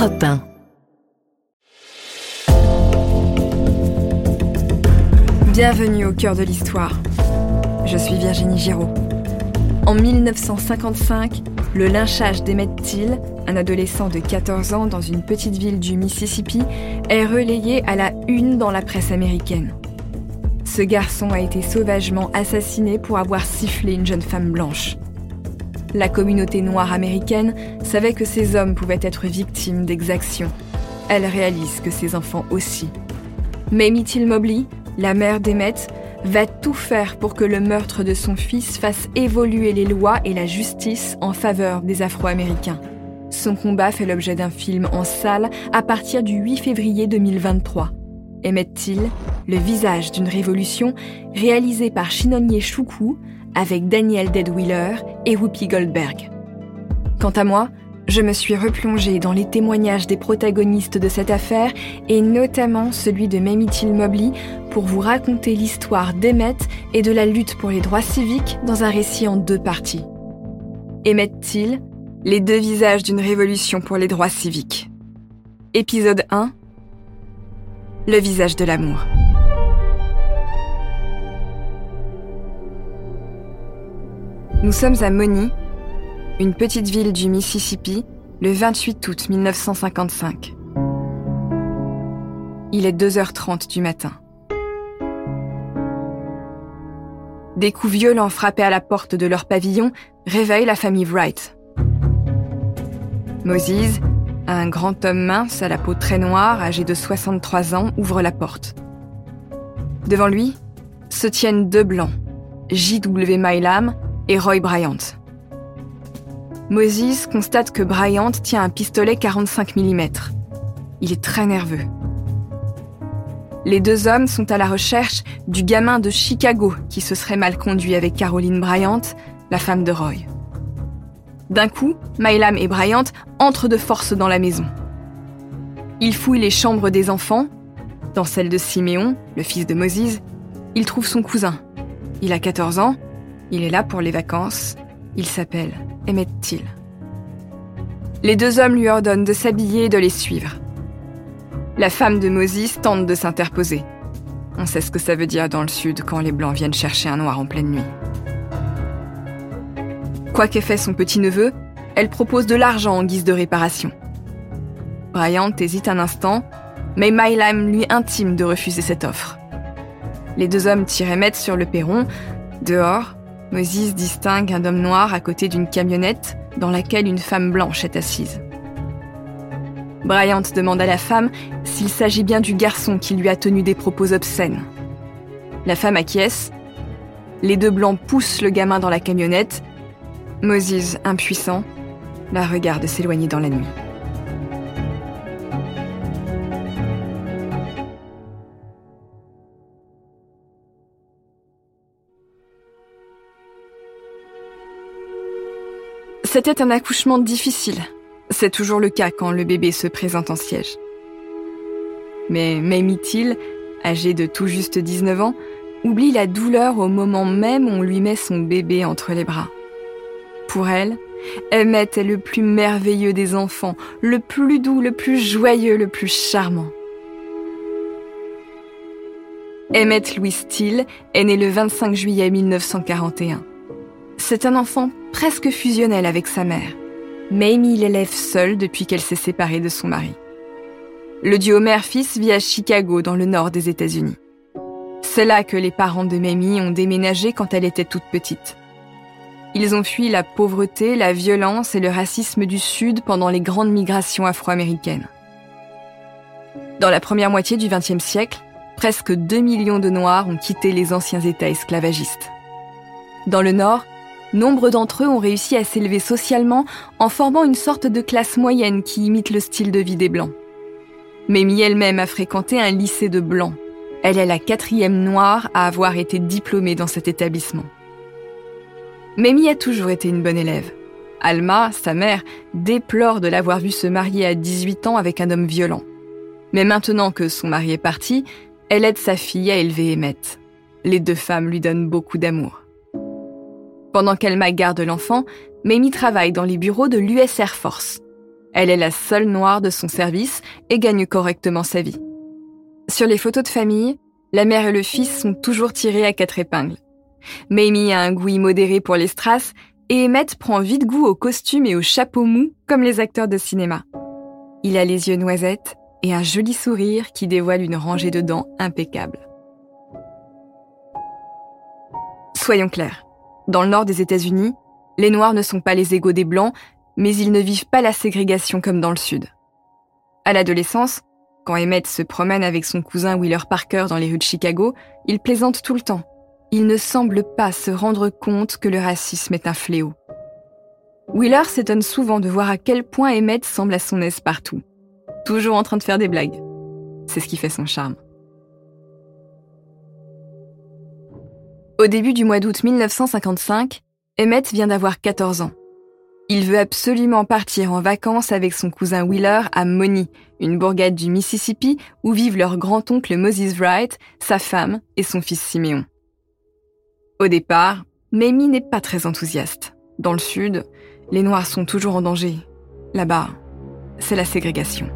Europe 1. Bienvenue au cœur de l'histoire. Je suis Virginie Giraud. En 1955, le lynchage d'Emmett Till, un adolescent de 14 ans dans une petite ville du Mississippi, est relayé à la une dans la presse américaine. Ce garçon a été sauvagement assassiné pour avoir sifflé une jeune femme blanche. La communauté noire américaine savait que ces hommes pouvaient être victimes d'exactions. Elle réalise que ses enfants aussi. Mamie Till Mobley, la mère d'Emmett, va tout faire pour que le meurtre de son fils fasse évoluer les lois et la justice en faveur des Afro-Américains. Son combat fait l'objet d'un film en salle à partir du 8 février 2023. Emmett Till, le visage d'une révolution, réalisé par Shinonye Shuku, avec Daniel Deadwheeler et Whoopi Goldberg. Quant à moi, je me suis replongée dans les témoignages des protagonistes de cette affaire et notamment celui de Mamie Till Mobley pour vous raconter l'histoire d'Emmett et de la lutte pour les droits civiques dans un récit en deux parties. Emmett Till, les deux visages d'une révolution pour les droits civiques. Épisode 1 Le visage de l'amour. Nous sommes à Moni, une petite ville du Mississippi, le 28 août 1955. Il est 2h30 du matin. Des coups violents frappés à la porte de leur pavillon réveillent la famille Wright. Moses, un grand homme mince à la peau très noire, âgé de 63 ans, ouvre la porte. Devant lui se tiennent deux blancs, J.W. Milam et Roy Bryant. Moses constate que Bryant tient un pistolet 45 mm. Il est très nerveux. Les deux hommes sont à la recherche du gamin de Chicago qui se serait mal conduit avec Caroline Bryant, la femme de Roy. D'un coup, Mylam et Bryant entrent de force dans la maison. Ils fouillent les chambres des enfants. Dans celle de Siméon, le fils de Moses, ils trouvent son cousin. Il a 14 ans il est là pour les vacances. Il s'appelle Emmett Till. Les deux hommes lui ordonnent de s'habiller et de les suivre. La femme de Moses tente de s'interposer. On sait ce que ça veut dire dans le sud quand les blancs viennent chercher un noir en pleine nuit. Quoi qu'ait fait son petit-neveu, elle propose de l'argent en guise de réparation. Bryant hésite un instant, mais Mylam lui intime de refuser cette offre. Les deux hommes tirent Emmett sur le perron. Dehors, Moses distingue un homme noir à côté d'une camionnette dans laquelle une femme blanche est assise. Bryant demande à la femme s'il s'agit bien du garçon qui lui a tenu des propos obscènes. La femme acquiesce. Les deux blancs poussent le gamin dans la camionnette. Moses, impuissant, la regarde s'éloigner dans la nuit. C'était un accouchement difficile. C'est toujours le cas quand le bébé se présente en siège. Mais Mamie Till, âgée de tout juste 19 ans, oublie la douleur au moment même où on lui met son bébé entre les bras. Pour elle, Emmett est le plus merveilleux des enfants, le plus doux, le plus joyeux, le plus charmant. Emmett Louis Till est né le 25 juillet 1941. C'est un enfant presque fusionnel avec sa mère. Mamie l'élève seule depuis qu'elle s'est séparée de son mari. Le duo mère-fils vit à Chicago, dans le nord des États-Unis. C'est là que les parents de Mamie ont déménagé quand elle était toute petite. Ils ont fui la pauvreté, la violence et le racisme du Sud pendant les grandes migrations afro-américaines. Dans la première moitié du XXe siècle, presque 2 millions de Noirs ont quitté les anciens États esclavagistes. Dans le Nord, Nombre d'entre eux ont réussi à s'élever socialement en formant une sorte de classe moyenne qui imite le style de vie des Blancs. Mamie elle-même a fréquenté un lycée de Blancs. Elle est la quatrième noire à avoir été diplômée dans cet établissement. Mamie a toujours été une bonne élève. Alma, sa mère, déplore de l'avoir vue se marier à 18 ans avec un homme violent. Mais maintenant que son mari est parti, elle aide sa fille à élever Emmett. Les deux femmes lui donnent beaucoup d'amour. Pendant qu'Elma garde l'enfant, Mamie travaille dans les bureaux de l'US Air Force. Elle est la seule noire de son service et gagne correctement sa vie. Sur les photos de famille, la mère et le fils sont toujours tirés à quatre épingles. Mamie a un goût immodéré pour les strass et Emmett prend vite goût aux costumes et aux chapeaux mous comme les acteurs de cinéma. Il a les yeux noisettes et un joli sourire qui dévoile une rangée de dents impeccable. Soyons clairs, dans le nord des États-Unis, les Noirs ne sont pas les égaux des Blancs, mais ils ne vivent pas la ségrégation comme dans le Sud. À l'adolescence, quand Emmett se promène avec son cousin Wheeler Parker dans les rues de Chicago, il plaisante tout le temps. Il ne semble pas se rendre compte que le racisme est un fléau. Wheeler s'étonne souvent de voir à quel point Emmett semble à son aise partout, toujours en train de faire des blagues. C'est ce qui fait son charme. Au début du mois d'août 1955, Emmett vient d'avoir 14 ans. Il veut absolument partir en vacances avec son cousin Wheeler à Money, une bourgade du Mississippi où vivent leur grand-oncle Moses Wright, sa femme et son fils Siméon. Au départ, Mamie n'est pas très enthousiaste. Dans le sud, les Noirs sont toujours en danger. Là-bas, c'est la ségrégation.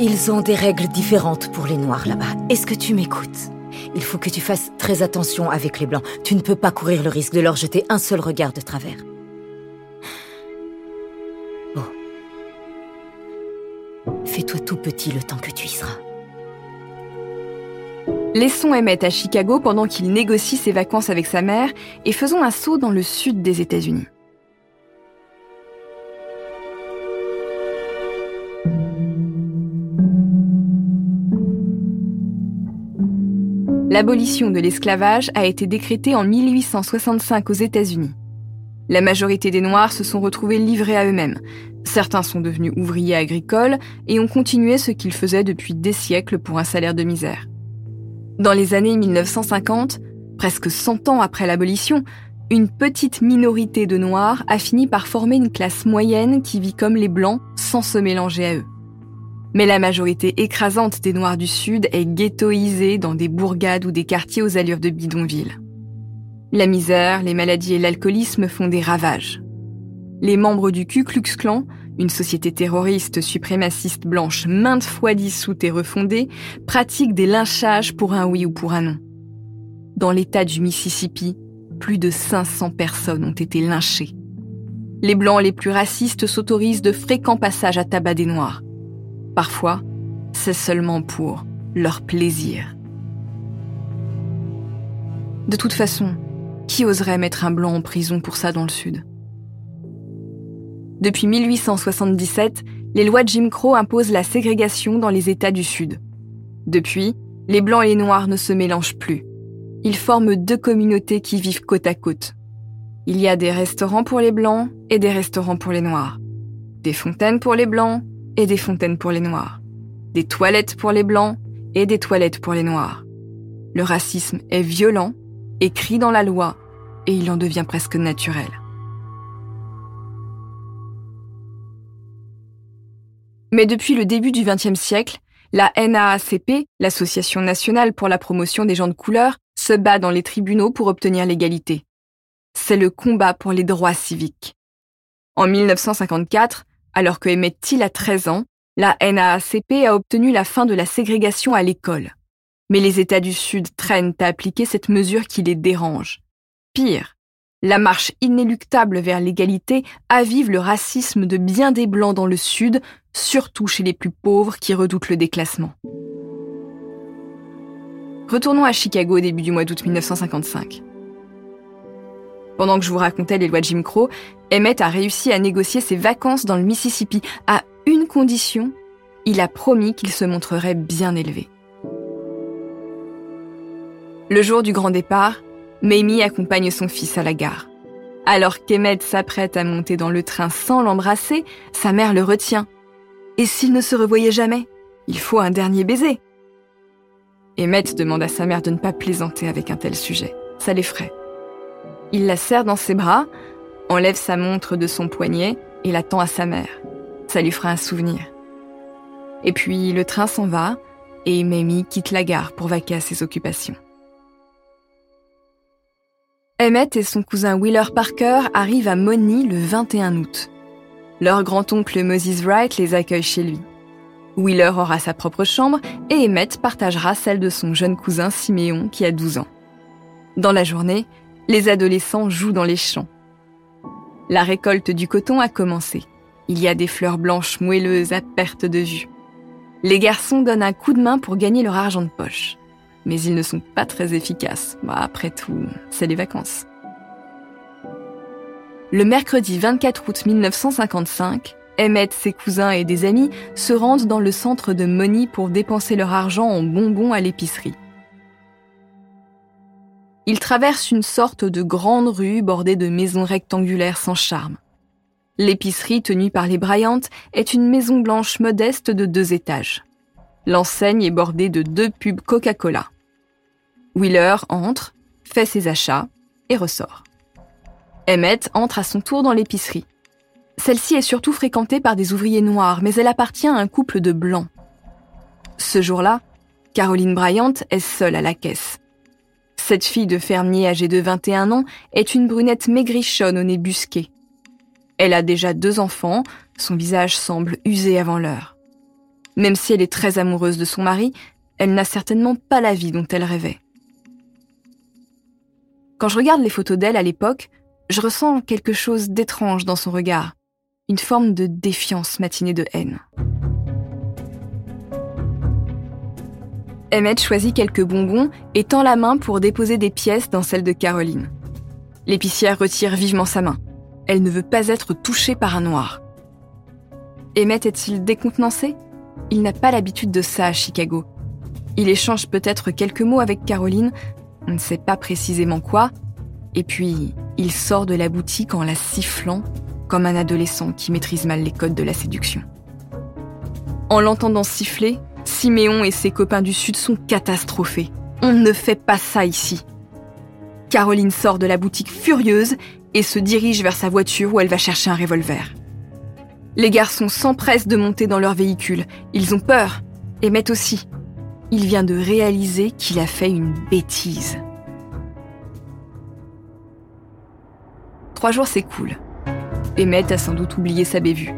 Ils ont des règles différentes pour les Noirs là-bas. Est-ce que tu m'écoutes? Il faut que tu fasses très attention avec les Blancs. Tu ne peux pas courir le risque de leur jeter un seul regard de travers. Fais-toi tout petit le temps que tu y seras. Laissons Emmett à Chicago pendant qu'il négocie ses vacances avec sa mère et faisons un saut dans le sud des États-Unis. L'abolition de l'esclavage a été décrétée en 1865 aux États-Unis. La majorité des Noirs se sont retrouvés livrés à eux-mêmes, Certains sont devenus ouvriers agricoles et ont continué ce qu'ils faisaient depuis des siècles pour un salaire de misère. Dans les années 1950, presque 100 ans après l'abolition, une petite minorité de Noirs a fini par former une classe moyenne qui vit comme les Blancs sans se mélanger à eux. Mais la majorité écrasante des Noirs du Sud est ghettoisée dans des bourgades ou des quartiers aux allures de bidonville. La misère, les maladies et l'alcoolisme font des ravages les membres du Ku Klux Klan, une société terroriste suprémaciste blanche maintes fois dissoute et refondée, pratiquent des lynchages pour un oui ou pour un non. Dans l'État du Mississippi, plus de 500 personnes ont été lynchées. Les Blancs les plus racistes s'autorisent de fréquents passages à tabac des Noirs. Parfois, c'est seulement pour leur plaisir. De toute façon, qui oserait mettre un Blanc en prison pour ça dans le Sud? Depuis 1877, les lois de Jim Crow imposent la ségrégation dans les États du Sud. Depuis, les Blancs et les Noirs ne se mélangent plus. Ils forment deux communautés qui vivent côte à côte. Il y a des restaurants pour les Blancs et des restaurants pour les Noirs. Des fontaines pour les Blancs et des fontaines pour les Noirs. Des toilettes pour les Blancs et des toilettes pour les Noirs. Le racisme est violent, écrit dans la loi, et il en devient presque naturel. Mais depuis le début du XXe siècle, la NAACP, l'Association nationale pour la promotion des gens de couleur, se bat dans les tribunaux pour obtenir l'égalité. C'est le combat pour les droits civiques. En 1954, alors que Emmett Till a 13 ans, la NAACP a obtenu la fin de la ségrégation à l'école. Mais les États du Sud traînent à appliquer cette mesure qui les dérange. Pire, la marche inéluctable vers l'égalité avive le racisme de bien des Blancs dans le Sud, surtout chez les plus pauvres qui redoutent le déclassement. Retournons à Chicago au début du mois d'août 1955. Pendant que je vous racontais les lois de Jim Crow, Emmett a réussi à négocier ses vacances dans le Mississippi à une condition, il a promis qu'il se montrerait bien élevé. Le jour du grand départ, Mamie accompagne son fils à la gare. Alors qu'Emmett s'apprête à monter dans le train sans l'embrasser, sa mère le retient. Et s'ils ne se revoyaient jamais Il faut un dernier baiser. Emmett demande à sa mère de ne pas plaisanter avec un tel sujet. Ça l'effraie. Il la serre dans ses bras, enlève sa montre de son poignet et la tend à sa mère. Ça lui fera un souvenir. Et puis le train s'en va et Mamie quitte la gare pour vaquer à ses occupations. Emmett et son cousin Wheeler Parker arrivent à Moni le 21 août. Leur grand-oncle Moses Wright les accueille chez lui. Wheeler aura sa propre chambre et Emmett partagera celle de son jeune cousin Siméon qui a 12 ans. Dans la journée, les adolescents jouent dans les champs. La récolte du coton a commencé. Il y a des fleurs blanches moelleuses à perte de vue. Les garçons donnent un coup de main pour gagner leur argent de poche. Mais ils ne sont pas très efficaces. Bah, après tout, c'est les vacances. Le mercredi 24 août 1955, Emmett, ses cousins et des amis se rendent dans le centre de Money pour dépenser leur argent en bonbons à l'épicerie. Ils traversent une sorte de grande rue bordée de maisons rectangulaires sans charme. L'épicerie tenue par les Bryant est une maison blanche modeste de deux étages. L'enseigne est bordée de deux pubs Coca-Cola. Wheeler entre, fait ses achats et ressort. Emmett entre à son tour dans l'épicerie. Celle-ci est surtout fréquentée par des ouvriers noirs, mais elle appartient à un couple de blancs. Ce jour-là, Caroline Bryant est seule à la caisse. Cette fille de fermier âgée de 21 ans est une brunette maigrichonne au nez busqué. Elle a déjà deux enfants, son visage semble usé avant l'heure. Même si elle est très amoureuse de son mari, elle n'a certainement pas la vie dont elle rêvait. Quand je regarde les photos d'elle à l'époque, je ressens quelque chose d'étrange dans son regard, une forme de défiance matinée de haine. Emmett choisit quelques bonbons et tend la main pour déposer des pièces dans celle de Caroline. L'épicière retire vivement sa main. Elle ne veut pas être touchée par un noir. Emmett est-il décontenancé? Il n'a pas l'habitude de ça à Chicago. Il échange peut-être quelques mots avec Caroline, on ne sait pas précisément quoi, et puis il sort de la boutique en la sifflant comme un adolescent qui maîtrise mal les codes de la séduction. En l'entendant siffler, Siméon et ses copains du Sud sont catastrophés. On ne fait pas ça ici. Caroline sort de la boutique furieuse et se dirige vers sa voiture où elle va chercher un revolver. Les garçons s'empressent de monter dans leur véhicule. Ils ont peur. Emmett aussi. Il vient de réaliser qu'il a fait une bêtise. Trois jours s'écoulent. Emmett a sans doute oublié sa bévue.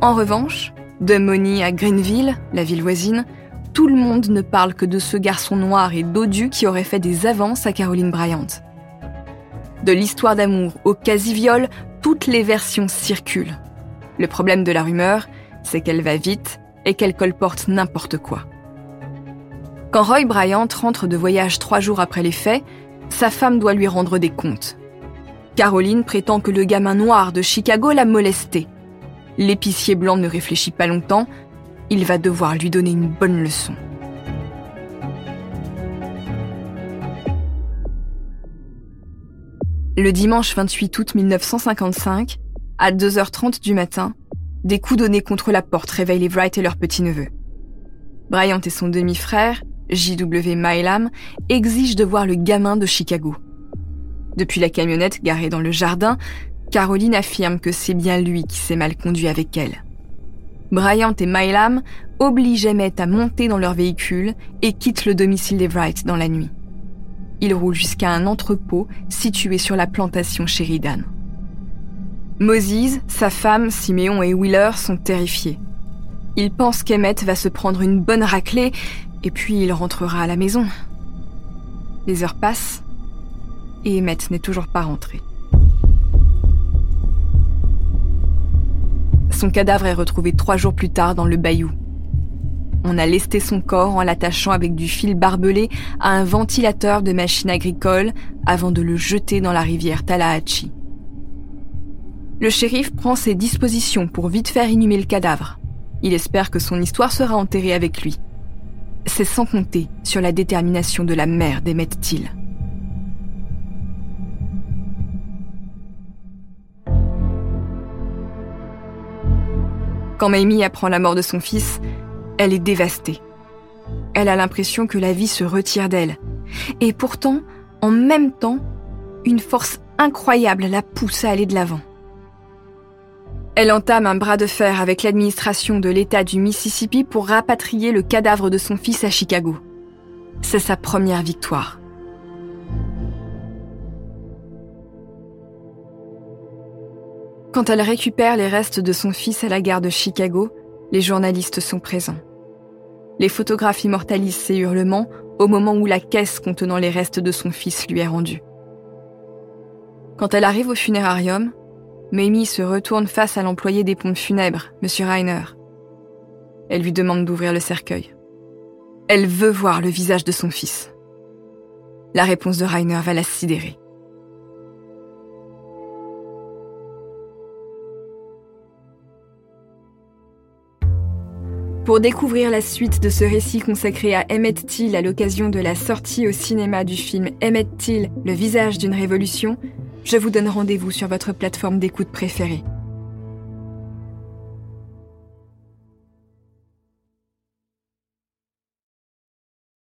En revanche, de Money à Greenville, la ville voisine, tout le monde ne parle que de ce garçon noir et dodu qui aurait fait des avances à Caroline Bryant. De l'histoire d'amour au quasi-viol, toutes les versions circulent. Le problème de la rumeur, c'est qu'elle va vite et qu'elle colporte n'importe quoi. Quand Roy Bryant rentre de voyage trois jours après les faits, sa femme doit lui rendre des comptes. Caroline prétend que le gamin noir de Chicago l'a molesté L'épicier blanc ne réfléchit pas longtemps, il va devoir lui donner une bonne leçon. Le dimanche 28 août 1955, à 2h30 du matin, des coups donnés contre la porte réveillent les Wright et leur petit-neveu. Bryant et son demi-frère, J.W. Milam, exigent de voir le gamin de Chicago. Depuis la camionnette garée dans le jardin, Caroline affirme que c'est bien lui qui s'est mal conduit avec elle. Bryant et Mylam obligent Emmett à monter dans leur véhicule et quittent le domicile des Wright dans la nuit. Ils roulent jusqu'à un entrepôt situé sur la plantation Sheridan. Moses, sa femme, Siméon et Wheeler sont terrifiés. Ils pensent qu'Emmett va se prendre une bonne raclée et puis il rentrera à la maison. Les heures passent et Emmett n'est toujours pas rentré. Son cadavre est retrouvé trois jours plus tard dans le bayou. On a lesté son corps en l'attachant avec du fil barbelé à un ventilateur de machine agricole avant de le jeter dans la rivière Tallahatchie. Le shérif prend ses dispositions pour vite faire inhumer le cadavre. Il espère que son histoire sera enterrée avec lui. C'est sans compter sur la détermination de la mère d'Emmett Till. Quand Mamie apprend la mort de son fils, elle est dévastée. Elle a l'impression que la vie se retire d'elle. Et pourtant, en même temps, une force incroyable la pousse à aller de l'avant. Elle entame un bras de fer avec l'administration de l'État du Mississippi pour rapatrier le cadavre de son fils à Chicago. C'est sa première victoire. Quand elle récupère les restes de son fils à la gare de Chicago, les journalistes sont présents. Les photographes immortalisent ses hurlements au moment où la caisse contenant les restes de son fils lui est rendue. Quand elle arrive au funérarium, Mamie se retourne face à l'employé des pompes funèbres, M. Reiner. Elle lui demande d'ouvrir le cercueil. Elle veut voir le visage de son fils. La réponse de Reiner va la sidérer. Pour découvrir la suite de ce récit consacré à Emmett Till à l'occasion de la sortie au cinéma du film Emmett Till, Le visage d'une révolution, je vous donne rendez-vous sur votre plateforme d'écoute préférée.